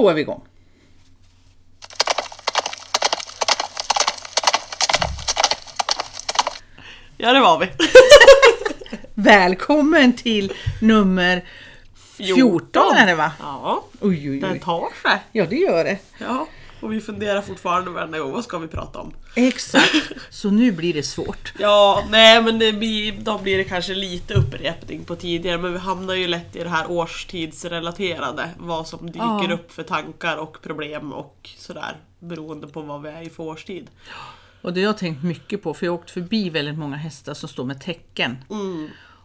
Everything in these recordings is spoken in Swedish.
Då är vi igång. Ja, det var vi. Välkommen till nummer 14 är det va? Ja, Oj, oj, den oj. tar sig. Ja, det gör det. Ja, och vi funderar fortfarande varenda gång, vad ska vi prata om? Exakt. Så nu blir det svårt. Ja, nej men det blir, då blir det kanske lite upprepning på tidigare, men vi hamnar ju lätt i det här årstidsrelaterade. Vad som dyker Ja. upp för tankar och problem och sådär. Beroende på vad vi är i för årstid. Och det har jag tänkt mycket på, för jag har åkt förbi väldigt många hästar som står med täcken.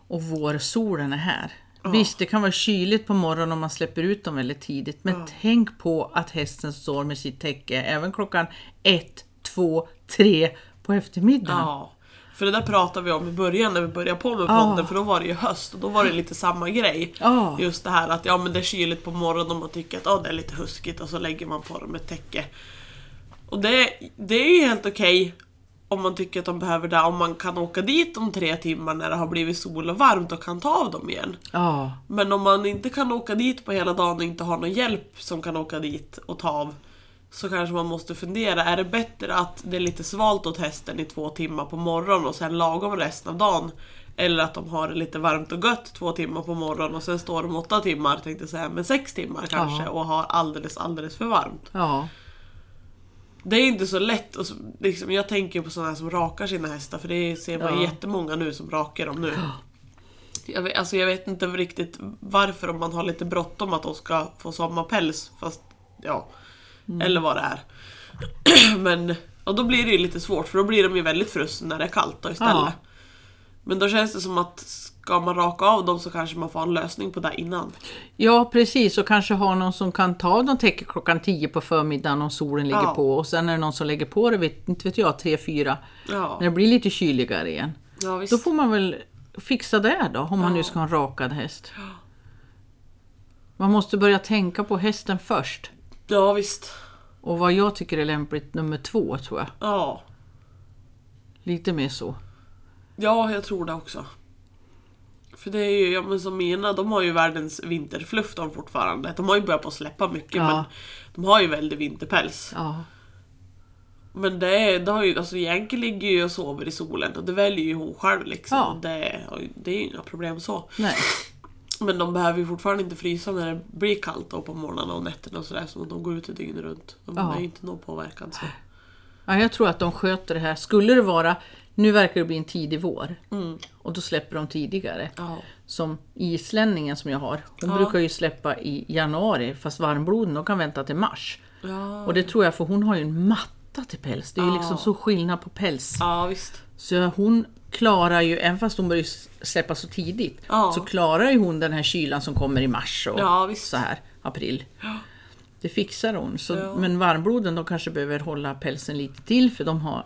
Och vårsolen är här. Visst, det kan vara kyligt på morgonen om man släpper ut dem väldigt tidigt, men tänk på att hästen står med sitt täcke även klockan ett, två, tre på eftermiddagen. Ja. För det där pratade vi om i början när vi började på med Ja. podden, för då var det ju höst och då var det lite samma grej. Ja. Just det här att ja, men det är kyligt på morgonen och man tycker att ja, det är lite huskigt och så lägger man på dem ett täcke. Och det, det är ju helt okej om man tycker att de behöver det, om man kan åka dit om tre timmar när det har blivit sol och varmt och kan ta av dem igen. Ja, Men om man inte kan åka dit på hela dagen och inte har någon hjälp som kan åka dit och ta av så kanske man måste fundera, är det bättre att det är lite svalt åt hästen i två timmar på morgonen och sen lagom resten av dagen? Eller att de har det lite varmt och gött två timmar på morgonen och sen står de åtta timmar, tänkte jag säga, men sex timmar kanske Ja. och har alldeles, alldeles för varmt. ja. Det är inte så lätt, och så, liksom, jag tänker på sådana som rakar sina hästar för det ser man Ja. jättemånga nu som rakar dem nu. Jag vet, alltså jag vet inte riktigt varför om man har lite bråttom att de ska få sommarpäls fast ja, eller vad det är. Men, och då blir det ju lite svårt för då blir de ju väldigt frusna när det är kallt då istället. Ja. Men då känns det som att ska man raka av dem så kanske man får en lösning på det innan. Ja precis, och kanske ha någon som kan ta någon täcke klockan 10 på förmiddagen om solen ligger Ja. på och sen är det någon som lägger på det, vet, inte vet jag, 3-4 Ja, när det blir lite kyligare igen. ja. Då får man väl fixa det då, om man nu ska ha en rakad häst. Man måste börja tänka på hästen först. Ja visst. Och vad jag tycker är lämpligt nummer två tror jag. Ja. Lite mer så. Ja, jag tror det också. För det är ju, ja men som mina, de har ju världens vinterfluff de fortfarande. De har ju börjat på att släppa mycket Ja. men de har ju väldigt vinterpäls. Ja, Men det, är, det har ju, alltså Yankee ligger ju och sover i solen och det väljer ju hon själv liksom. Ja. Det, det är ju inga problem så. nej. Men de behöver ju fortfarande inte frysa när det blir kallt då på morgnarna och nätterna och sådär. Så de går ute dygnet runt. De Ja. har ju inte någon påverkan så. Ja, jag tror att de sköter det här. Skulle det vara, nu verkar det bli en tidig vår. Mm. Och då släpper de tidigare. Ja. Som islänningen som jag har. Hon Ja. brukar ju släppa i januari fast varmbloden de kan vänta till mars. Ja. Och det tror jag för hon har ju en matta till päls. Det är ju liksom så skillnad på päls. ja, visst. Så hon klarar ju, även fast hon börjar släppa så tidigt, så klarar ju hon den här kylan som kommer i mars och så här, april. Det fixar hon. Så, Ja. Men varmbloden de kanske behöver hålla pälsen lite till för de har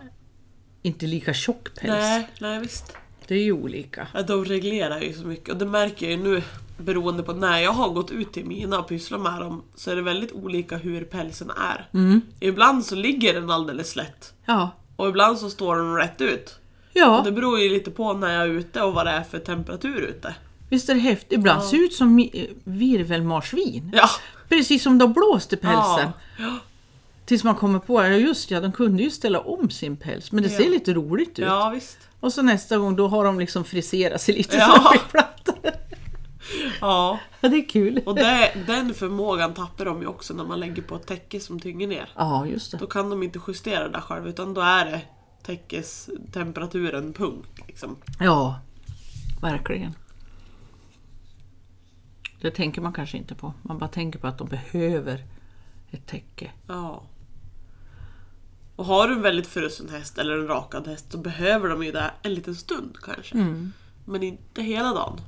inte lika tjock päls. Nej, nej visst. Det är ju olika. Ja, de reglerar ju så mycket och det märker jag ju nu beroende på när jag har gått ut till mina och pysslat med dem så är det väldigt olika hur pälsen är. Mm. Ibland så ligger den alldeles slätt Ja, och ibland så står den rätt ut. Och ja det beror ju lite på när jag är ute och vad det är för temperatur ute. visst är det häftigt. Ibland ser det ut som virvelmarsvin. Ja, Precis som det har blåst i pälsen. ja, Tills man kommer på, ja just ja, de kunde ju ställa om sin päls. Men det ser Ja. lite roligt ut. ja visst. Och så nästa gång då har de liksom friserat sig lite Ja. blir plattare. Ja, Ja, det är kul. och det, den förmågan tappar de ju också när man lägger på ett täcke som tynger ner. Ja, just det. Då kan de inte justera det själv utan då är det täckestemperaturen punkt. Liksom. Ja, verkligen. Det tänker man kanske inte på. Man bara tänker på att de behöver ett täcke. Ja. Och har du en väldigt frusen häst eller en rakad häst så behöver de ju det en liten stund kanske. Men inte hela dagen.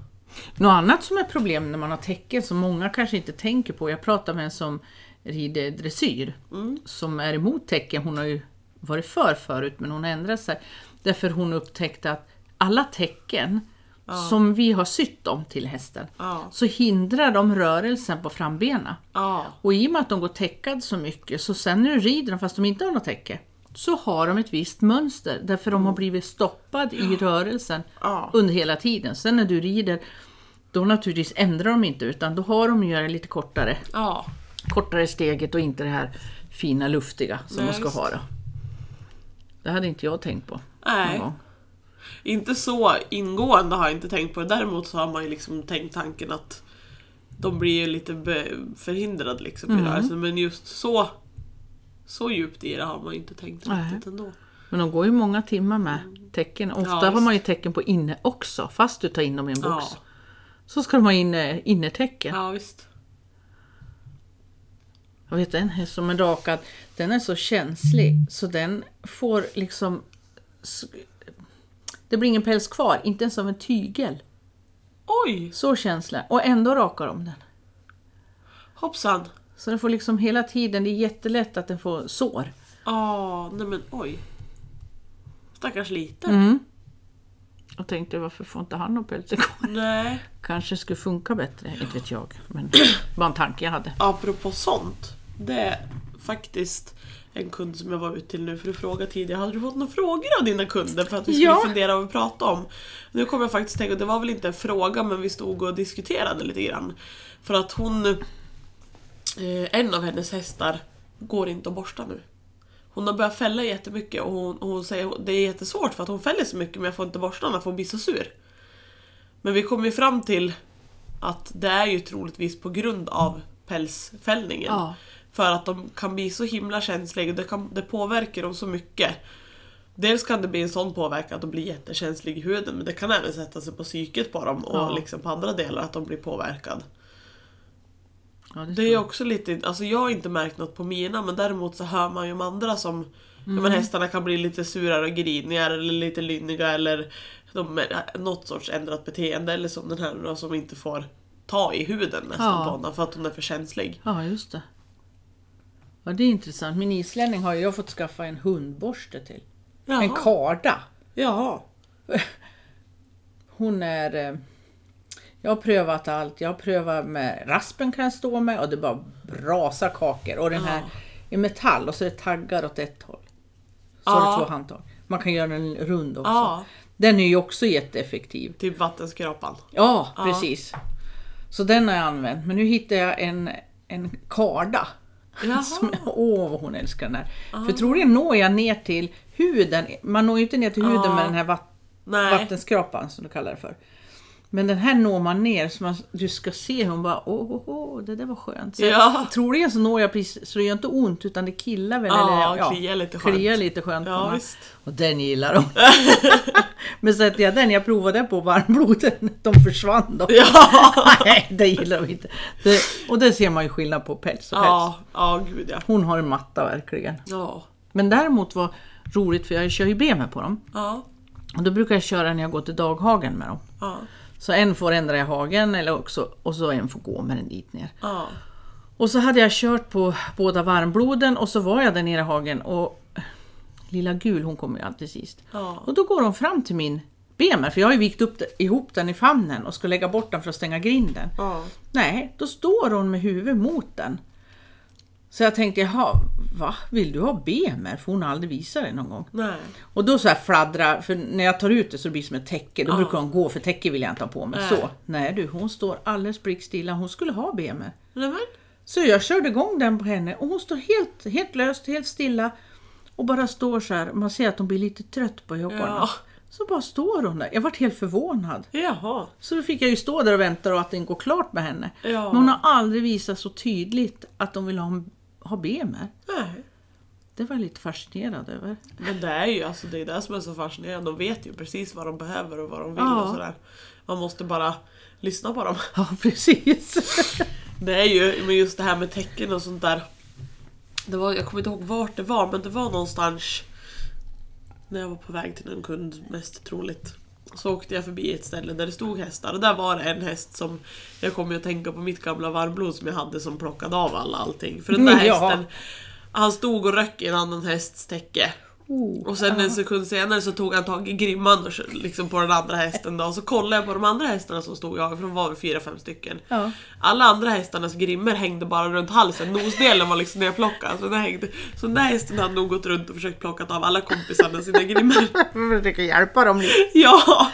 Något annat som är problem när man har täcken som många kanske inte tänker på. Jag pratade med en som rider dressyr som är emot täcken. Hon har ju varit för förut men hon ändrat sig. Därför hon upptäckte att alla täcken som vi har sytt dem till hästen Ja. så hindrar de rörelsen på frambena. Ja. Och i och med att de går täckad så mycket så sen när du rider dem fast de inte har något täcke så har de ett visst mönster därför de har blivit stoppad i rörelsen Ja. under hela tiden. Sen när du rider då naturligtvis ändrar de inte utan då har de ju det lite kortare. Ja. kortare steget och inte det här fina luftiga som Nej, man ska visst. ha. Då. Det hade inte jag tänkt på. Nej. Inte så ingående har jag inte tänkt på det. Däremot så har man ju liksom tänkt tanken att de blir ju lite förhindrade liksom Mm. i rörelsen. Men just så, så djupt i det har man ju inte tänkt Nej. riktigt ändå. Men de går ju många timmar med tecken. Ofta Ja, har man ju tecken på inne också, fast du tar in dem i en box. Ja. Så ska de ha inne, innertecken. Ja visst. Jag vet en häst som är rakad, den är så känslig så den får liksom... Det blir ingen päls kvar, inte ens av en tygel. Oj! Så känslig. Och ändå rakar de den. Hoppsan! Så den får liksom hela tiden, det är jättelätt att den får sår. Ja, nej men oj. Stackars liten. Mm. Och tänkte varför får inte han någon päls kvar? Nej. Kanske skulle funka bättre, inte vet jag. Men bara en tanke jag hade. Apropå sånt. Det är faktiskt en kund som jag var ute till nu för du frågade tidigare, hade du fått några frågor av dina kunder för att vi skulle Ja. fundera vad vi prata om? Nu kommer jag faktiskt tänka, det var väl inte en fråga men vi stod och diskuterade lite grann. För att hon, eh, en av hennes hästar går inte att borsta nu. Hon har börjat fälla jättemycket och hon, och hon säger att det är jättesvårt för att hon fäller så mycket men jag får inte borsta den för hon blir så sur. Men vi kom ju fram till att det är ju troligtvis på grund av pälsfällningen. Ja. För att de kan bli så himla känsliga och det, kan, det påverkar dem så mycket. Dels kan det bli en sån påverkan att de blir jättekänsliga i huden men det kan även sätta sig på psyket på dem och Ja. liksom på andra delar att de blir påverkade. Ja, Det är också lite, alltså jag har inte märkt något på mina men däremot så hör man ju om andra som ja, men hästarna kan bli lite surare och grinigare eller lite lynniga eller de, något sorts ändrat beteende eller som den här då, som inte får ta i huden nästan Ja. på honom för att hon är för känslig. Ja, just det. Ja, det är intressant. Min islänning har jag fått skaffa en hundborste till. En Jaha. karda. Jaha. Hon är... eh, Jag har prövat allt. Jag har prövat med raspen kan jag stå med och det bara brasar kakor. Och den här i metall och så är det taggar åt ett håll. Så har Ja. du två handtag. Man kan göra den rund också. Ja, Den är ju också jätteeffektiv. typ vattenskrapan. Ja, Ja. precis. Så den har jag använt. Men nu hittade jag en, en karda. Som, åh, vad hon älskar den här. För troligen når jag ner till huden. Man når ju inte ner till huden Ja. med den här vatt, vattenskrapan som du kallar det för. Men den här når man ner så man, du ska se hon bara åh, åh, åh det där var skönt. Så Ja. Troligen så når jag precis så det gör inte ont utan det killar väl. Ja, eller, kliar lite skönt. Kliar lite skönt Ja. Och den gillar de. Men sätter jag den jag provade på varmbloden, de försvann då. Ja, Nej, det gillar de inte. Det, och det ser man ju skillnad på päls och päls. ja, ja gud ja. Hon har en matta verkligen. Ja, Men däremot var roligt för jag kör ju B med på dem. ja, Och då brukar jag köra när jag går till daghagen med dem. ja, Så en får ändra i hagen eller också, och så en får gå med den dit ner. ja. Och så hade jag kört på båda varmbloden och så var jag där nere i hagen och lilla gul hon kommer ju alltid sist. Ja. Och då går hon fram till min bemer för jag har ju vikt upp ihop den i famnen och ska lägga bort den för att stänga grinden. ja. Nej, då står hon med huvudet mot den. Så jag tänkte, jaha, va? Vill du ha bemer? För hon har aldrig visat det någon gång. Nej. Och då så här fladdra, för när jag tar ut det så blir det som ett täcke. Då Ja. brukar hon gå, för täcke vill jag inte ha på mig. Nej. Så, nej du, hon står alldeles prickstilla. Hon skulle ha bemer. Nej men. Så jag körde igång den på henne och hon står helt, helt löst, helt stilla. Och bara står så här, man ser att hon blir lite trött på ögonen. Ja. Så bara står hon där. Jag vart helt förvånad. Jaha. Så då fick jag ju stå där och vänta och att den går klart med henne. Ja. Men hon har aldrig visat så tydligt att de vill ha, ha bemer. Nej. Det var jag lite fascinerad över. Men det är ju alltså, det är det som är så fascinerande. De vet ju precis vad de behöver och vad de vill Ja. och sådär. Man måste bara lyssna på dem. Ja, precis. Det är ju med just det här med tecken och sånt där. Det var, jag kommer inte ihåg vart det var men det var någonstans när jag var på väg till en kund mest troligt. Så åkte jag förbi ett ställe där det stod hästar och där var det en häst som jag kommer ju att tänka på mitt gamla varmblod som jag hade som plockade av alla allting. För den där hästen, han stod och röck i en annan hästs täcke. Oh. Och sen en sekund senare så tog han tag i grimman och liksom på den andra hästen då. Och så kollade jag på de andra hästarna som stod jag för de var väl fyra, fem stycken. Ja. Alla andra hästarnas grimmer hängde bara runt halsen, nosdelen var liksom nerplockad. Så den, hängde, så den där hästen hade nog gått runt och försökt plocka av alla kompisarna sina grimmer. Jag försöker hjälpa dem lite. ja!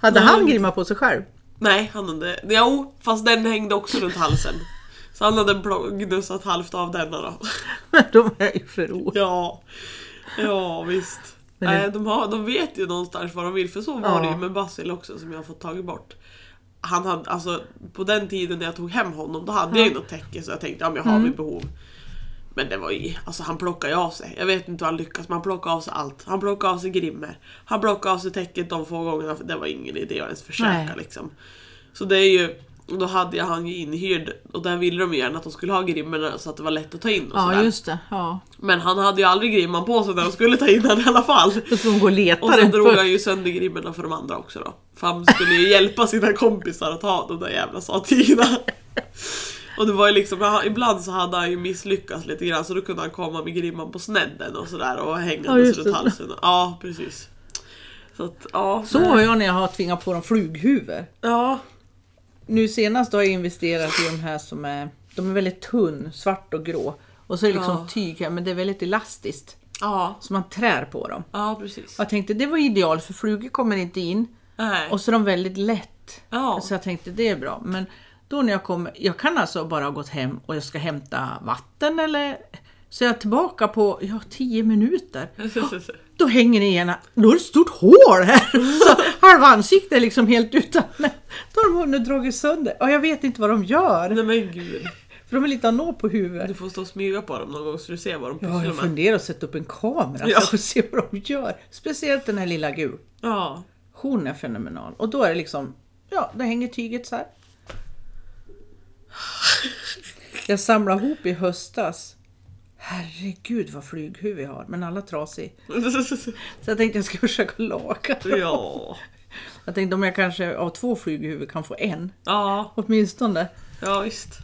Hade han grimma på sig själv? Nej, han hade... Jo, fast den hängde också runt halsen. Så han hade gnussat halvt av denna då. De är ju för roliga. Ja, ja visst. Men det- Nej, de, har, de vet ju någonstans vad de vill, för så var Ja. det ju med Basil också som jag har fått tagit bort. Han hade, alltså, på den tiden när jag tog hem honom, då hade jag ju något täcke så jag tänkte ja, men jag har Mm. mitt behov. Men det var ju, alltså han plockade ju av sig. Jag vet inte hur han lyckas, men han plockade av sig allt. Han plockade av sig grimmer. Han plockade av sig täcket de få gångerna, för det var ingen idé att ens försöka Nej. liksom. Så det är ju, och då hade jag han ju inhyrd och där ville de ju gärna att de skulle ha grimmerna så att det var lätt att ta in och Ja, sådär. just det. Ja. Men han hade ju aldrig grimman på sig när de skulle ta in den i alla fall. Då får de gå och leta Och så den drog han ju sönder grimmerna för de andra också då. För han skulle ju hjälpa sina kompisar att ha de där jävla satyrerna. Och det var ju liksom, ibland så hade han ju misslyckats lite grann så då kunde han komma med grimman på snedden och sådär och Ja, hängandes just runt halsen. Ja, precis. Så att, ja. Så nej. har jag när jag har tvingat på dem flughuvor. Ja. Nu senast har jag investerat i de här som är, de är väldigt tunn, svart och grå. Och så är det liksom Ja. tyg här, men det är väldigt elastiskt. Ja. Så man trär på dem. Ja, precis. Och jag tänkte det var idealt för flugor kommer inte in. Nej. Och så är de väldigt lätt. Ja. Så jag tänkte det är bra. Men då när jag kommer, jag kan alltså bara ha gått hem och jag ska hämta vatten eller så jag är tillbaka på ja, 10 minuter. Då hänger det ena, då är det ett stort hål här! Så halva ansiktet är liksom helt utan. Då har de hunnit dragit sönder. Och jag vet inte vad de gör. Nej men gud. För de vill inte ha nå på huvudet. Du får stå och smyga på dem någon gång så du ser vad de Ja, pysslar jag med. funderar att sätta upp en kamera så Ja. jag får se vad de gör. Speciellt den här lilla gul. Ja. Hon är fenomenal. Och då är det liksom, ja, det hänger tyget så här. Jag samlade ihop i höstas. Herregud vad flyghuvud vi har, men alla trasig. Så jag tänkte jag ska försöka laga dem. ja. Jag tänkte om jag kanske av två flyghuvud kan få en, Ja. åtminstone. Ja, visst.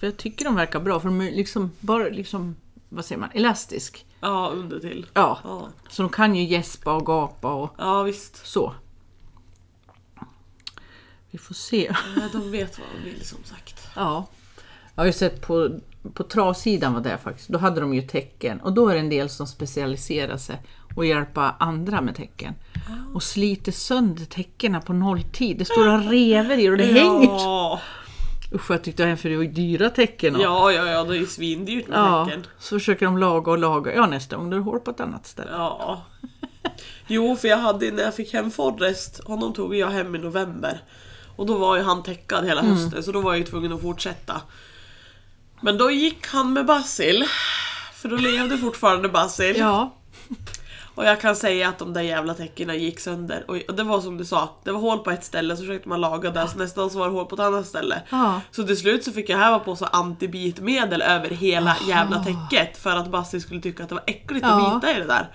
För jag tycker de verkar bra, för de är liksom bara liksom, vad säger man, elastisk. Ja, under till. Ja, Ja. så de kan ju gäspa och gapa och Ja, visst. så. Vi får se. Ja, de vet vad de vill som sagt. Ja. Jag har ju sett på, på travsidan var det faktiskt, då hade de ju tecken och då är det en del som specialiserar sig och hjälpa andra med tecken. Och sliter sönder täckena på nolltid. Det stora rever i och det hänger. Ja. Usch vad jag tyckte var för det var dyra tecken. och- ja, ja, ja, det är ju svindyrt med ja. tecken. Så försöker de laga och laga. Ja nästa gång då är det hål på ett annat ställe. Ja. Jo, för jag hade när jag fick hem Forrest, honom tog jag hem i november. Och då var ju han täckad hela Mm. hösten, så då var jag ju tvungen att fortsätta. Men då gick han med Basil. För då levde fortfarande Basil. Ja. Och jag kan säga att de där jävla täckena gick sönder. Och det var som du sa, det var hål på ett ställe så försökte man laga där, så nästan så var det hål på ett annat ställe. Ja. Så till slut så fick jag häva på så antibitmedel över hela jävla täcket för att Basti skulle tycka att det var äckligt Ja. att bita i det där.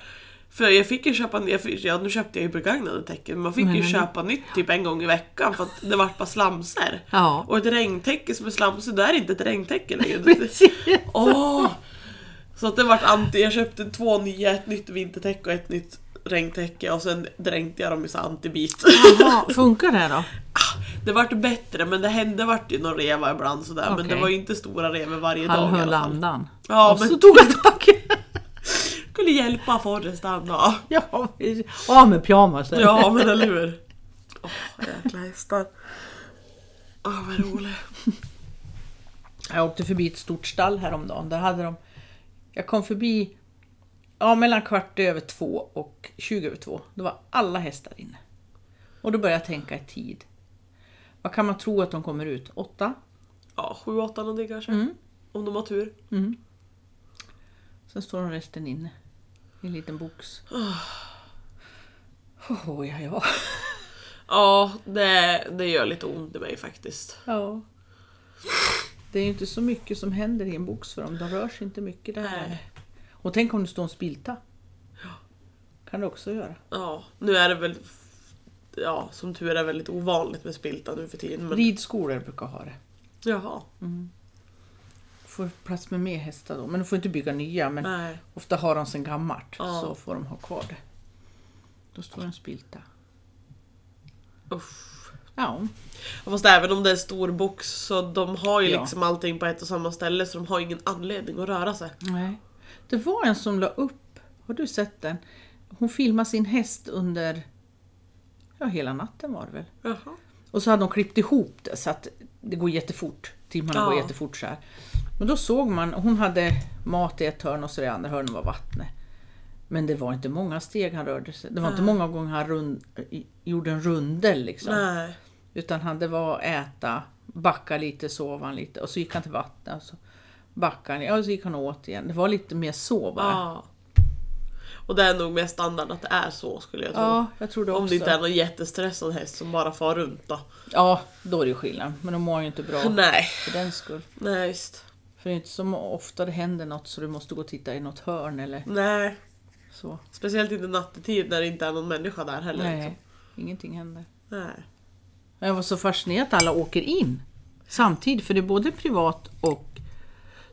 För jag fick ju köpa, jag fick, ja, nu köpte jag ju begagnade täcken, men man fick ju Men- köpa nytt typ en gång i veckan för att det vart bara slamser. Ja. Och ett regntäcke som är slamsigt, det är inte ett regntäcke längre. Åh! Så att det vart anti, jag köpte två nya, ett nytt vintertäcke och ett nytt regntäcke och sen dränkte jag dem i så antibit. Jaha, funkar det då? Det vart bättre men det hände vart ju någon reva ibland sådär men det var ju inte stora revor varje Han dag i höll alla fall. andan. Ja och men så tog han tag skulle hjälpa Forrest andan. Ja. Ja, med pyjamas. Ja men eller hur. Åh jäkla hästar. Åh vad roligt. Jag åkte förbi ett stort stall häromdagen. Där hade de... Jag kom förbi ja, mellan kvart över två och 20 över två. Då var alla hästar inne. Och då började jag tänka i tid. Vad kan man tro att de kommer ut? Åtta? Ja, sju, åtta någonting kanske. Mm. Om de har tur. Sen står de resten inne. I en liten box. Oh, ja, ja. Ja, det, det gör lite ont i mig faktiskt. ja. Det är ju inte så mycket som händer i en box för dem. De rör sig inte mycket där. Nej. Och tänk om det står en spilta. Kan det också göra. Ja, nu är det väl... Ja, som tur är väldigt ovanligt med spilta nu för tiden. Men... Ridskolor brukar ha det. Jaha. Får plats med mer hästar då. Men de får inte bygga nya. Men Nej. ofta har de sen gammalt. Ja. Så får de ha kvar det. Då står en spilta. Usch. Ja. Fast även om det är stor box så de har ju Ja. liksom allting på ett och samma ställe så de har ingen anledning att röra sig. Nej. Det var en som la upp. Har du sett den? Hon filmade sin häst under... Ja, hela natten var det väl. Jaha. Och så hade de klippt ihop det så att det går jättefort. timmarna Ja. går jättefort så här. Men då såg man, hon hade mat i ett hörn och så det andra hörnet var vattnet. Men det var inte många steg han rörde sig. Det var inte många gånger han rund, gjorde en rundel liksom. Nej. Utan han, det var äta, backa lite, sova lite och så gick han till vattnet och så backade han, och så gick han åt igen. Det var lite mer så bara. Ja. Och det är nog mer standard att det är så skulle jag tro. Ja, jag tror det också. Om det inte är någon jättestressad häst som bara far runt då. Ja, då är det skillnad. Men de mår ju inte bra Nej. för den skull. Nej, just. För det är inte så ofta det händer något så du måste gå och titta i något hörn eller Nej. så. Speciellt inte nattetid när det inte är någon människa där heller. Nej, Liksom. ingenting händer. Nej. Jag var så fascinerad att alla åker in samtidigt, för det är både privat och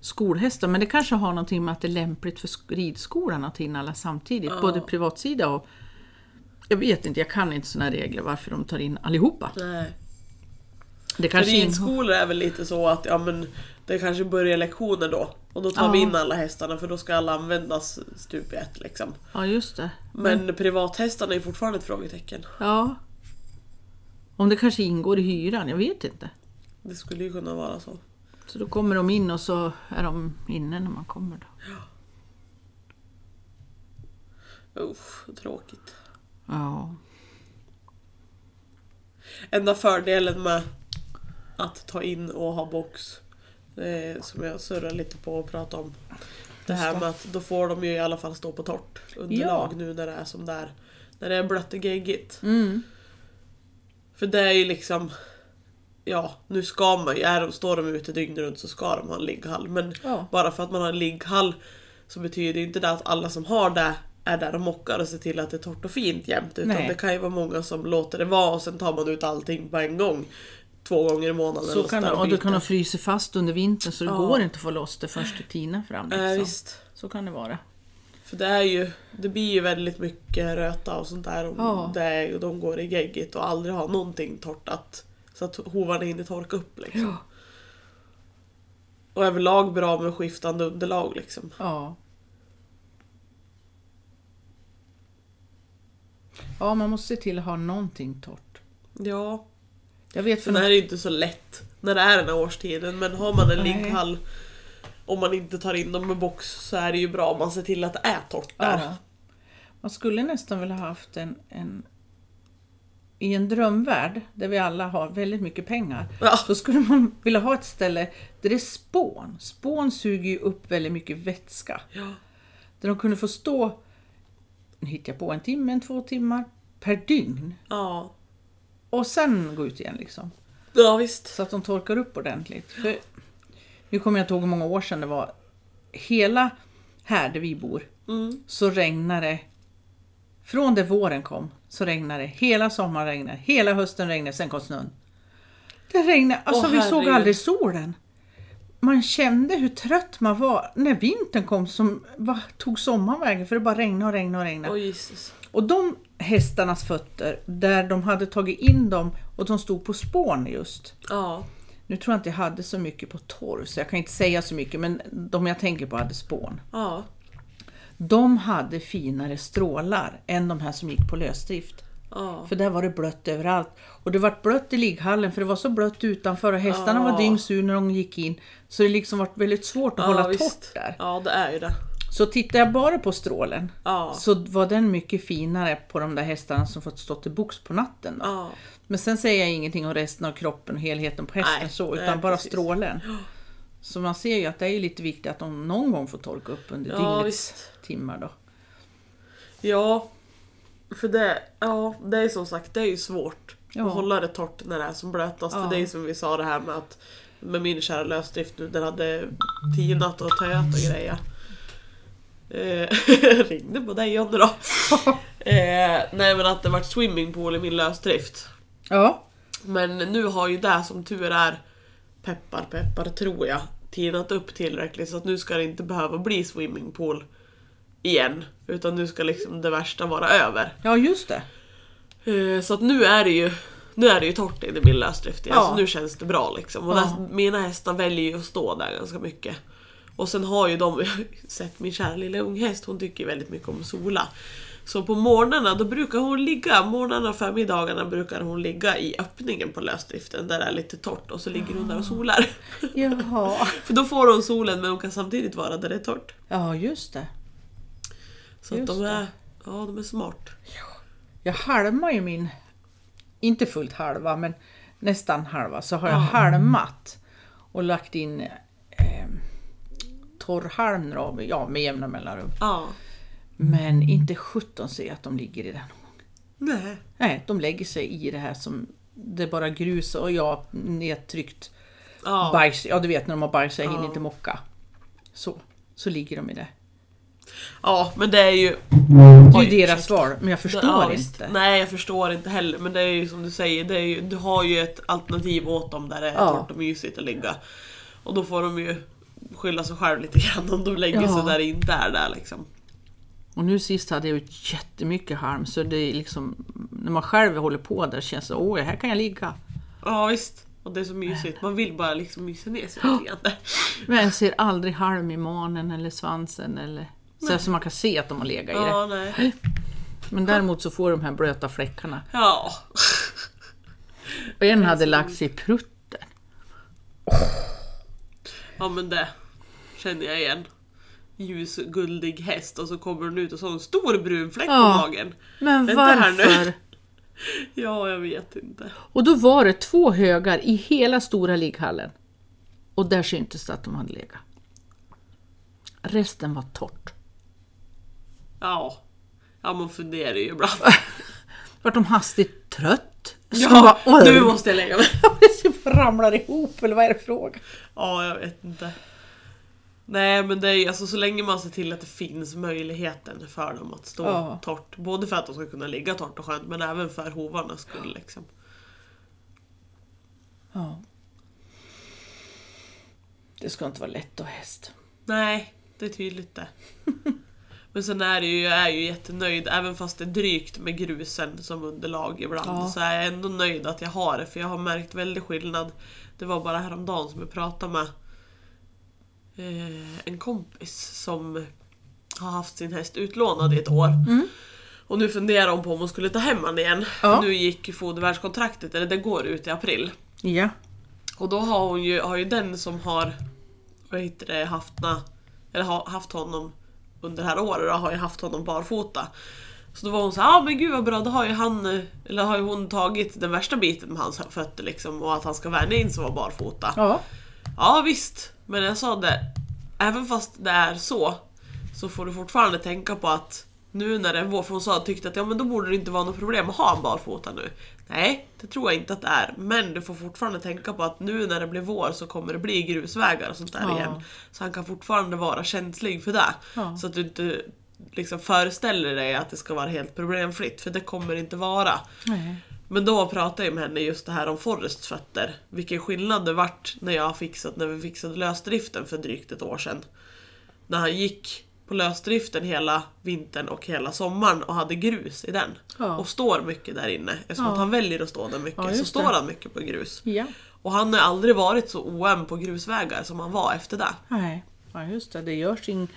skolhästar. Men det kanske har någonting med att det är lämpligt för sk- ridskolan att ta in alla samtidigt. Ja. Både privatsida och... Jag vet inte, jag kan inte såna regler varför de tar in allihopa. Nej. Det kanske ridskolor är väl lite så att ja, men det kanske börjar lektioner då. Och då tar vi Ja. in alla hästarna för då ska alla användas stup i ett. Liksom. Ja, just det. Men privathästarna är fortfarande ett frågetecken. Ja. Om det kanske ingår i hyran, jag vet inte. Det skulle ju kunna vara så. Så då kommer de in och så är de inne när man kommer. Då. Usch, tråkigt. Ja. Enda fördelen med att ta in och ha box, är, som jag surrar lite på och pratar om. Det här med att då får de ju i alla fall stå på torrt underlag Ja. nu när det är som det är. När det är blött och geggigt. Mm. För det är ju liksom... Ja, nu ska man ju, är de, står de ute dygnet runt så ska de ha en ligghall. Men Ja. bara för att man har en ligghall så betyder inte det att alla som har det är där och mockar och ser till att det är torrt och fint jämt. Utan Nej. det kan ju vara många som låter det vara och sen tar man ut allting på en gång. Två gånger i månaden. Så kan och byter. kan de frysa fast under vintern så det Ja. går inte att få loss det först det tinar fram. Liksom. visst. Så kan det vara. För det är ju, det blir ju väldigt mycket röta och sånt där. Om Ja. det är, och de går i geggigt och aldrig har någonting torrt så att hovarna hinner torka upp liksom. Ja. Och överlag bra med skiftande underlag liksom. Ja. Ja, man måste se till att ha någonting torrt. Ja, Jag vet för är det ju inte så lätt när det är den här årstiden. Men har man en ligghall om man inte tar in dem med box så är det ju bra om man ser till att det är torrt där. Ja. Man skulle nästan vilja ha haft en, en... I en drömvärld, där vi alla har väldigt mycket pengar, Ja. då skulle man vilja ha ett ställe där det är spån. Spån suger ju upp väldigt mycket vätska. Ja. Där de kunde få stå, nu hittar jag på, en timme, en två timmar per dygn. Ja. Och sen gå ut igen liksom. ja, visst. Så att de torkar upp ordentligt. För, nu kommer jag inte ihåg hur många år sedan det var. Hela här där vi bor Mm. så regnade det. Från det våren kom så regnade det. Hela sommaren regnade Hela hösten regnade Sen kom snön. Det regnade. Alltså Åh, vi såg herregud. aldrig solen. Man kände hur trött man var när vintern kom som vad tog sommaren vägen för det bara regnade och regnade och regnade. Jesus. Och de hästarnas fötter där de hade tagit in dem och de stod på spån just. Ja. Nu tror jag inte jag hade så mycket på torv så jag kan inte säga så mycket men de jag tänker på hade spån. Ja. De hade finare strålar än de här som gick på lösdrift. Ja. För där var det blött överallt. Och det var blött i ligghallen för det var så blött utanför och hästarna Ja. var dyngsur när de gick in. Så det liksom var väldigt svårt att ja, hålla visst. torrt där. Ja, det är ju det. Så tittar jag bara på strålen Ja. så var den mycket finare på de där hästarna som fått stå till box på natten. Ja. Men sen säger jag ingenting om resten av kroppen och helheten på hästen Nej, så, nej, utan bara precis. strålen. Så man ser ju att det är lite viktigt att de någon gång får torka upp under Ja, dygnets timmar. Då. Ja, för det, ja, det är som sagt det är ju svårt Ja. att hålla det torrt när det är som blötast. Ja. För det är som vi sa det här med att med min kära lösdrift nu, den hade tinat och töat och grejer. Eh, ringde på dig Jonny då. eh, nej men att det vart swimmingpool i min lösdrift. Ja, Men nu har ju det som tur är, peppar peppar tror jag, tinat upp tillräckligt så att nu ska det inte behöva bli swimmingpool igen. Utan nu ska liksom det värsta vara över. ja just det. Eh, Så att nu är det ju nu är det ju torrt in i min lösdrift. Ja. Alltså nu känns det bra liksom. Och Ja. där, mina hästar väljer ju att stå där ganska mycket. Och sen har ju de, jag har ju sett min kära lilla unghäst, hon tycker ju väldigt mycket om att sola. Så på morgnarna då brukar hon ligga, morgnarna och förmiddagarna brukar hon ligga i öppningen på lösdriften där det är lite torrt och så ligger hon där och solar. Jaha. För då får hon solen men hon kan samtidigt vara där det är torrt. Ja, just det. Så att de det. är, ja, de är smart. Jag halmar ju min, inte fullt halva, men nästan halva, så har jag halmat och lagt in eh, torrhalm då, ja, med jämna mellanrum. Ja. Men inte 17 ser jag att de ligger i den. Nej. Nej, de lägger sig i det här som det är bara grus och jag nedtryckt Ja. bajs. Ja, du vet när de har bajsat, jag hinner Ja. inte mocka. Så, så ligger de i det. Ja, men det är ju... Det är ju deras ursäkta. svar, men jag förstår Ja, inte. Nej, jag förstår inte heller. Men det är ju som du säger, det är ju, du har ju ett alternativ åt dem där det är Ja. torrt och mysigt att ligga. Och då får de ju skylla sig själv lite grann om de lägger Ja. sig där inte är där liksom. Och nu sist hade jag ut jättemycket halm så det är liksom när man själv håller på där känns det åh här kan jag ligga. Ja visst. Och det är så mysigt. Man vill bara liksom mysa ner sig lite grann. Men jag ser aldrig halm i manen eller svansen eller så som man kan se att de har legat i det. Nej. Men däremot så får de här blöta fläckarna. Ja. Och en hade lagt sig i prutten. Ja men det känner jag igen. Ljusguldig häst och så kommer den ut och så har en stor brun fläck Ja. på magen. Men Vänta här nu. varför? Ja, jag vet inte. Och då var det två högar i hela stora ligghallen. Och där syntes det att de hade legat. Resten var torrt. Ja. Ja, man funderar ju ibland. Vart de hastigt trött? Så Ja, bara, nu måste jag lägga mig. Det ramlar ihop eller vad är det frågan? Ja, jag vet inte. Nej men det är alltså så länge man ser till att det finns möjligheten för dem att stå Ja. torrt. Både för att de ska kunna ligga torrt och skönt men även för hovarnas skull liksom. Ja. Det ska inte vara lätt att häst. Nej, det är tydligt det. Men sen är det ju, jag är ju jättenöjd, även fast det är drygt med grusen som underlag ibland, Ja. så är jag ändå nöjd att jag har det, för jag har märkt väldigt skillnad. Det var bara häromdagen som jag pratade med eh, en kompis som har haft sin häst utlånad i ett år. Och nu funderar hon på om hon skulle ta hem han igen. Ja. Nu gick fodervärdskontraktet, eller det går ut i april. Ja. Och då har hon ju, har ju den som har vad heter det, haft, na, eller har haft honom under det här året, har ju haft honom barfota. Så då var hon så ja ah, men gud vad bra, då har ju han, eller har hon tagit den värsta biten med hans fötter liksom och att han ska vänja in sig och vara barfota. Ja. Ja visst, men jag sa det, även fast det är så, så får du fortfarande tänka på att nu när det är vår, för hon sa tyckte att ja men då borde det inte vara något problem att ha en barfota nu. Nej, det tror jag inte att det är, men du får fortfarande tänka på att nu när det blir vår så kommer det bli grusvägar och sånt där Ja. igen. Så han kan fortfarande vara känslig för det. Ja. Så att du inte liksom föreställer dig att det ska vara helt problemfritt, för det kommer det inte vara. Nej. Men då pratade jag med henne just det här om Forrests fötter. Vilken skillnad det vart när jag fixat, när vi fixade lösdriften för drygt ett år sedan. När han gick på lösdriften hela vintern och hela sommaren och hade grus i den. Ja. Och står mycket där inne. Eftersom Ja. att han väljer att stå där Ja, mycket så just står han mycket på grus. Ja. Och han har aldrig varit så oöm på grusvägar som han var efter det. Nej. Ja just det, det gör sin,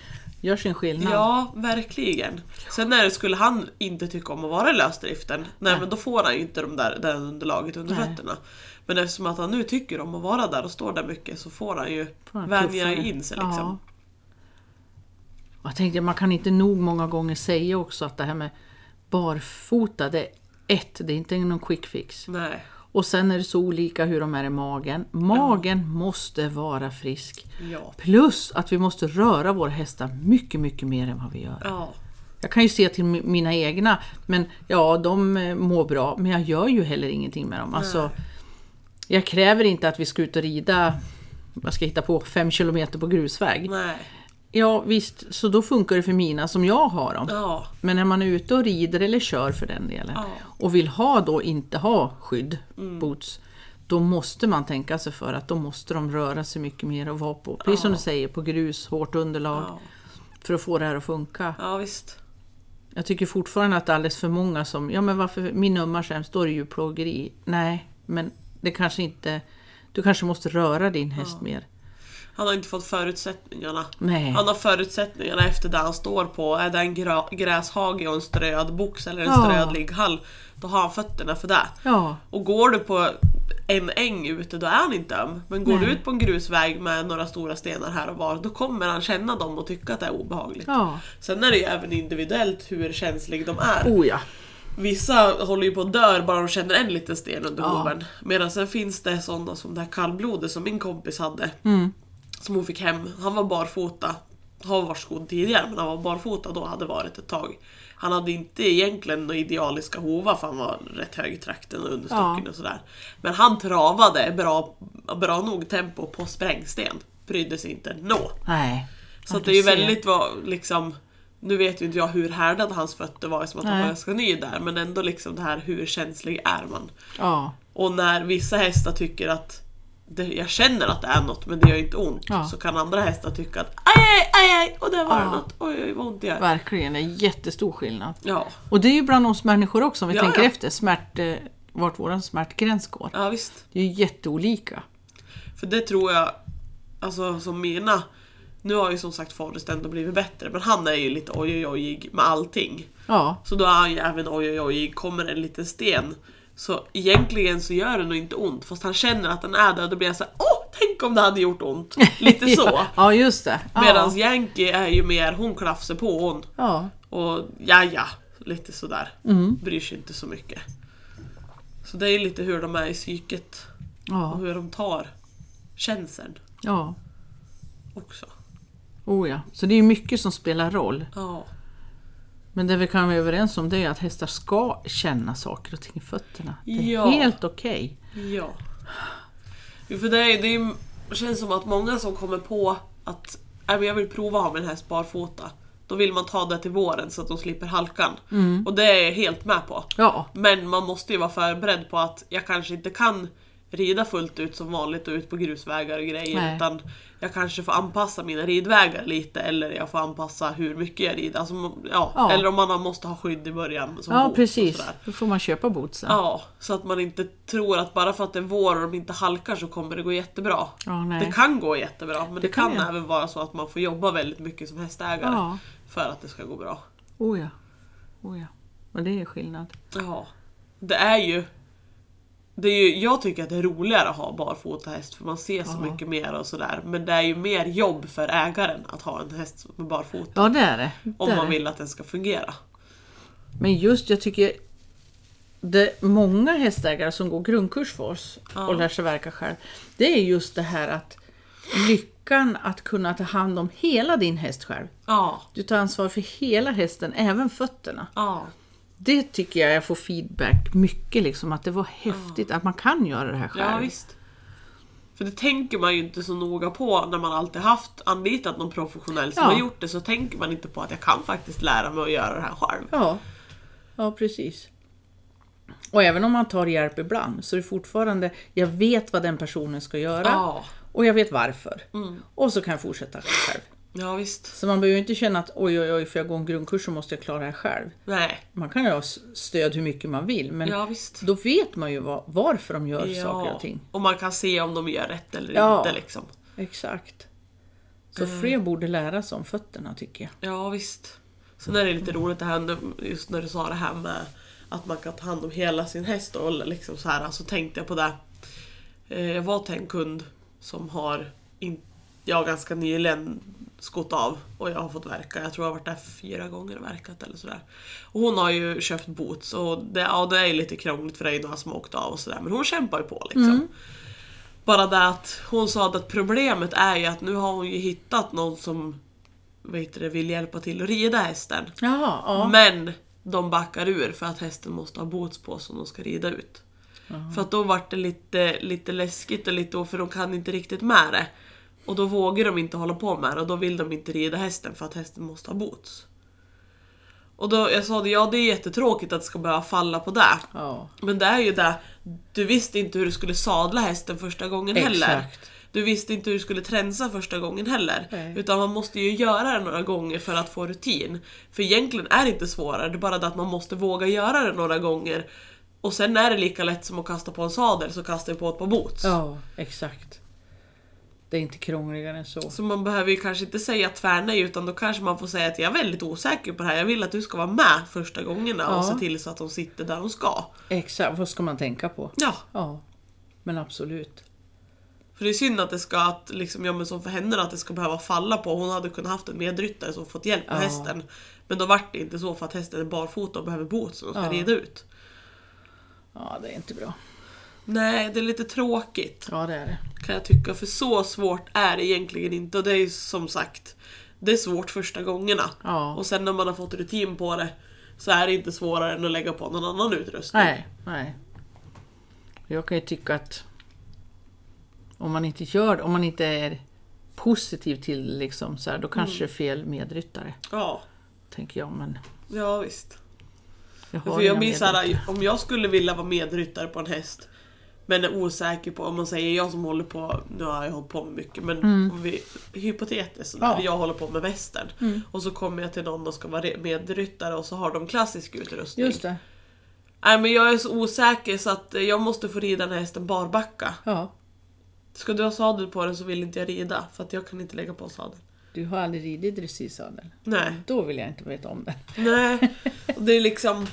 gör sin skillnad. Ja, verkligen. Sen när skulle han inte tycka om att vara i lösdriften, nej, Nej. men då får han ju inte de där, det underlaget under Nej. fötterna. Men eftersom att han nu tycker om att vara där och står där mycket så får han ju vänja in sig liksom. Ja. Jag tänkte, man kan inte nog många gånger säga också att det här med barfota, det är ett, det är inte någon quick fix. Nej, Och sen är det så olika hur de är i magen. Magen måste vara frisk. ja. Plus att vi måste röra våra hästar mycket, mycket mer än vad vi gör. Ja, Jag kan ju se till mi- mina egna, men ja, de eh, mår bra, men jag gör ju heller ingenting med dem. Alltså, jag kräver inte att vi ska ut och rida, vad ska jag hitta på, fem kilometer på grusväg. nej. Ja visst, så då funkar det för mina som jag har dem. Ja, Men när man är ute och rider eller kör för den delen Ja. och vill ha då inte ha skydd, Mm. boots, då måste man tänka sig för att då måste de röra sig mycket mer och vara på, precis som Ja. du säger, på grus, hårt underlag för att få det här att funka. ja visst. Jag tycker fortfarande att det är alldeles för många som, ja men varför, min ömmar sämst, då är det ju plågeri. Nej, men det kanske inte, du kanske måste röra din häst mer. Han har inte fått förutsättningarna. Nej. Han har förutsättningarna efter där han står på. Är det en gra- gräshage och en ströad box eller en Ja. ströad ligghall, då har han fötterna för det. Ja, Och går du på en äng ute, då är han inte öm. Men går Nej. du ut på en grusväg med några stora stenar här och var, då kommer han känna dem och tycka att det är obehagligt. ja. Sen är det ju även individuellt hur känslig de är. Oh ja. Vissa håller ju på att dör bara de känner en liten sten under Ja. hoven. Medan sen finns det sådana som det här kallblodet som min kompis hade. Mm. Som hon fick hem. Han var barfota. Har varit skodd tidigare men han var barfota då hade varit ett tag. Han hade inte egentligen några idealiska hovar för han var rätt hög i trakten och understocken Ja. och sådär. Men han travade bra, bra nog tempo på sprängsten. Brydde sig inte nå. Nej. Så det är ju väldigt vad, liksom nu vet ju inte jag hur härdad hans fötter var som att han Nej. var ganska ny där men ändå liksom det här hur känslig är man? Ja. Och när vissa hästar tycker att det, jag känner att det är något men det gör inte ont Ja. så kan andra hästar tycka att aj aj aj, aj och där var det Ja. något, oj oj vad ont det gör. Verkligen, det är jättestor skillnad. Ja, Och det är ju bland oss människor också om vi Ja, tänker ja. efter smärt, eh, vart vår smärtgräns går. ja visst. Det är ju jätteolika. För det tror jag, alltså som mina, nu har ju som sagt Forrest ändå blivit bättre men han är ju lite oj oj ojig med allting. Ja, Så då är han ju även oj oj oj, kommer en liten sten. Så egentligen så gör det nog inte ont fast han känner att den är där och då blir han såhär åh tänk om det hade gjort ont. Lite så. ja just det. Ja. Medans Yankee är ju mer hon klafsar på hon ja. och ja ja, lite sådär. Mm. Bryr sig inte så mycket. Så det är lite hur de är i psyket och Ja. hur de tar känseln ja. också. Oh ja. Så det är mycket som spelar roll. Ja. Men det vi kan vara överens om det är att hästar ska känna saker och ting i fötterna. Det är Ja. helt okej. Ja. Jo, för det, är, det, är, det känns som att många som kommer på att "Nej, men jag vill prova att ha min häst barfota. Då vill man ta det till våren så att de slipper halkan. Och det är jag helt med på. Ja, Men man måste ju vara förberedd på att jag kanske inte kan rida fullt ut som vanligt och ut på grusvägar och grejer. Nej. Utan jag kanske får anpassa mina ridvägar lite eller jag får anpassa hur mycket jag rider. Alltså, ja, Ja. Eller om man måste ha skydd i början. Som ja precis. Då får man köpa bootsen. Ja, så att man inte tror att bara för att det är vår och de inte halkar så kommer det gå jättebra. Ja, nej. Det kan gå jättebra men det, Det kan kan, även vara så att man får jobba väldigt mycket som hästägare för att det ska gå bra. Oh ja. Oh ja. Och det är skillnad. Ja, det är ju... Det är ju jag tycker att det är roligare att ha barfota häst för man ser så Ja. mycket mer och sådär. Men det är ju mer jobb för ägaren att ha en häst är barfota. Ja det är det. om det är man vill att den ska fungera. Men just jag tycker det är många hästägare som går grundkurs för oss Ja. och lär sig verka själv. Det är just det här att lyckan att kunna ta hand om hela din häst själv. Ja, Du tar ansvar för hela hästen, även fötterna. ja, Det tycker jag jag får feedback mycket liksom, att det var häftigt att man kan göra det här själv. ja visst. För det tänker man ju inte så noga på när man alltid haft anlitat någon professionell som Ja. har gjort det. Så tänker man inte på att jag kan faktiskt lära mig att göra det här själv. Ja, ja precis. Och även om man tar hjälp ibland så är det fortfarande, jag vet vad den personen ska göra Ja, och jag vet varför. Mm. Och så kan jag fortsätta själv. Ja visst. Så man behöver ju inte känna att oj oj oj, för jag går en grundkurs så måste jag klara det här själv. Nej, Man kan ju ha stöd hur mycket man vill men ja visst. då vet man ju vad, varför de gör saker och ting. och man kan se om de gör rätt eller Ja. inte liksom. Exakt. Så Mm. fler borde lära sig om fötterna tycker jag. Ja visst. Sen är det lite roligt det här just när du sa det här med att man kan ta hand om hela sin häst och liksom så här. Så tänkte jag på det. Eh, Jag var till en kund som har, in, jag ganska nyligen skott av och jag har fått verka. Jag tror jag har varit där fyra gånger och verkat eller sådär. Och hon har ju köpt boots och det, ja, det är lite krångligt för det är ju några som har åkt av och sådär. Men hon kämpar ju på liksom. Bara det att hon sa att problemet är ju att nu har hon ju hittat någon som vet det, vill hjälpa till att rida hästen. Jaha, ja. Men de backar ur för att hästen måste ha boots på sig om de ska rida ut. För att då vart det lite, lite läskigt och lite för de kan inte riktigt med det. Och då vågar de inte hålla på med det och då vill de inte rida hästen för att hästen måste ha boots. Och då, jag sa det, ja det är jättetråkigt att det ska behöva falla på det. ja. Men det är ju det, du visste inte hur du skulle sadla hästen första gången heller. Exakt. Du visste inte hur du skulle tränsa första gången heller. Nej. Utan man måste ju göra det några gånger för att få rutin. För egentligen är det inte svårare, det är bara det att man måste våga göra det några gånger. Och sen är det lika lätt som att kasta på en sadel så kastar vi på ett par boots. Ja, exakt. Det är inte krångligare än så. Så man behöver ju kanske inte säga tvärnej utan då kanske man får säga att jag är väldigt osäker på det här. Jag vill att du ska vara med första gångerna och Ja. se till så att de sitter där de ska. Exakt, vad ska man tänka på? Ja, Ja, men absolut. för det är synd att det ska, att liksom, ja men som för henne att det ska behöva falla på. Hon hade kunnat haft en medryttare som fått hjälp med Ja. hästen. Men då vart det inte så för att hästen är barfota och behöver boots som ska Ja. rida ut. Ja, det är inte bra. Nej, det är lite tråkigt. Ja, det är det. kan jag tycka. För så svårt är det egentligen inte. Och det är ju som sagt, det är svårt första gångerna. Ja. Och sen när man har fått rutin på det så är det inte svårare än att lägga på någon annan utrustning. Nej, nej. Jag kan ju tycka att om man inte gör om man inte är positiv till liksom så här, då kanske det är fel medryttare. Ja, Tänker jag, men ja visst. jag har För jag medryttare. om jag skulle vilja vara medryttare på en häst men är osäker på, om man säger jag som håller på, nu har jag hållit på med mycket men om vi, hypotetiskt Mm. Ja. jag håller på med västern Mm. och så kommer jag till någon och ska vara re- medryttare och så har de klassisk utrustning. Just det. Nej men jag är så osäker så att jag måste få rida den här hästen barbacka. Ja. Ska du ha sadel på den så vill inte jag rida för att jag kan inte lägga på sadel. Du har aldrig ridit dressyrsadel? Nej. Då vill jag inte veta om den. Nej. Och det är liksom...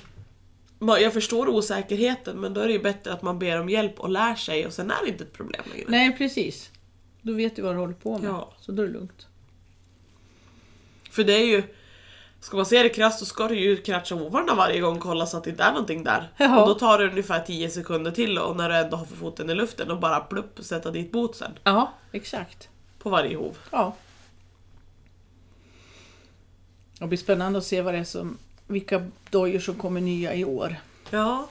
Jag förstår osäkerheten men då är det ju bättre att man ber om hjälp och lär sig och sen är det inte ett problem längre. Nej, precis. Då vet du vad du håller på med. Ja. Så då är det lugnt. För det är ju... Ska man se det krasst så ska du ju kratcha hovarna varje gång och kolla så att det inte är någonting där. Jaha. Och då tar det ungefär 10 sekunder till och när du ändå har foten i luften och bara plupp sätta dit bootsen Ja, exakt. på varje hov. Ja. Det blir spännande att se vad det är som, vilka dojor som kommer nya i år. Ja,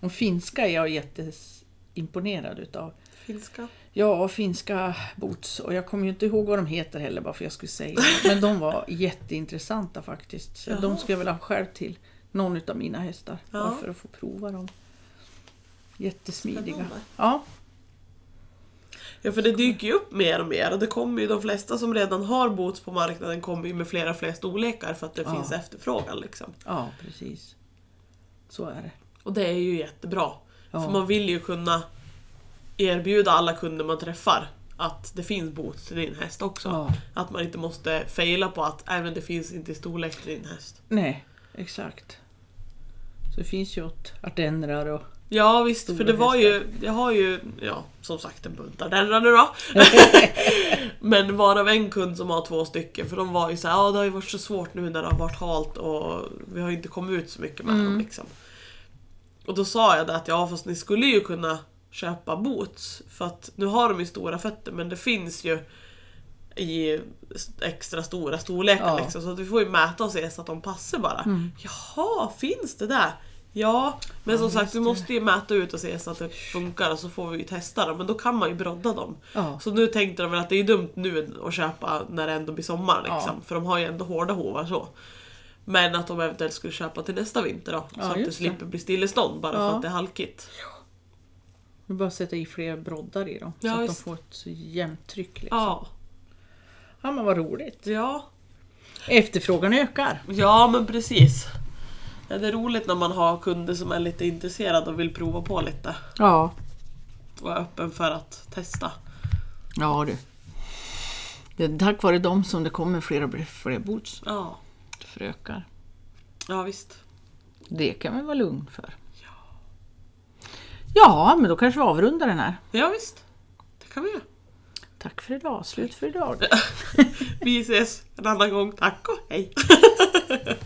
De finska är jag jätteimponerad utav. finska. Ja, finska boots. Och jag kommer ju inte ihåg vad de heter heller bara för jag skulle säga. Men de var jätteintressanta faktiskt. Så Jaha. de skulle jag vilja ha själv till någon utav mina hästar. Ja. Bara för att få prova dem. Jättesmidiga. Spännande. Ja, Ja för det dyker ju upp mer och mer och det kommer ju de flesta som redan har boots på marknaden kommer ju med flera fler storlekar för att det Ja. finns efterfrågan liksom. ja, precis. Så är det. Och det är ju jättebra. Ja. För man vill ju kunna erbjuda alla kunder man träffar att det finns boots till din häst också. Ja. Att man inte måste fejla på att även det finns inte storlek till din häst. Nej, exakt. Så det finns ju åt ardenner och... Ja visst, Stora för det var hästar. ju, jag har ju, ja som sagt en bunt ardenner nu då. Men varav en kund som har två stycken för de var ju så här, ja det har ju varit så svårt nu när det har varit halt och vi har inte kommit ut så mycket med Mm. dem liksom. Och då sa jag det att ja fast ni skulle ju kunna köpa boots för att nu har de ju stora fötter men det finns ju i extra stora storlekar Ja. liksom så att vi får ju mäta och se så att de passar bara. Mm. Jaha, finns det där? Ja, men Ja, som sagt just vi det. måste ju mäta ut och se så att det funkar och så får vi ju testa dem men då kan man ju brodda dem. Ja, Så nu tänkte de väl att det är dumt nu att köpa när det ändå blir sommar liksom. Ja. För de har ju ändå hårda hovar så. Men att de eventuellt skulle köpa till nästa vinter då. Så att det just slipper bli stillestånd bara för att det är halkigt. vi bara sätta i fler broddar i dem. Så att visst. de får ett jämnt tryck. Liksom. Ja. ja, men vad roligt. Ja. Efterfrågan ökar. ja, men precis. Ja, det är roligt när man har kunder som är lite intresserade och vill prova på lite. Ja. Och är öppen för att testa. Ja du. Det är tack vare dem som det kommer fler och fler boots. Ja, För ökar. ja visst. Det kan vi vara lugn för. Ja, men då kanske vi avrundar den här. Ja, visst. Det kan vi göra. Tack för idag. Slut för idag. Vi ses en annan gång. Tack och hej!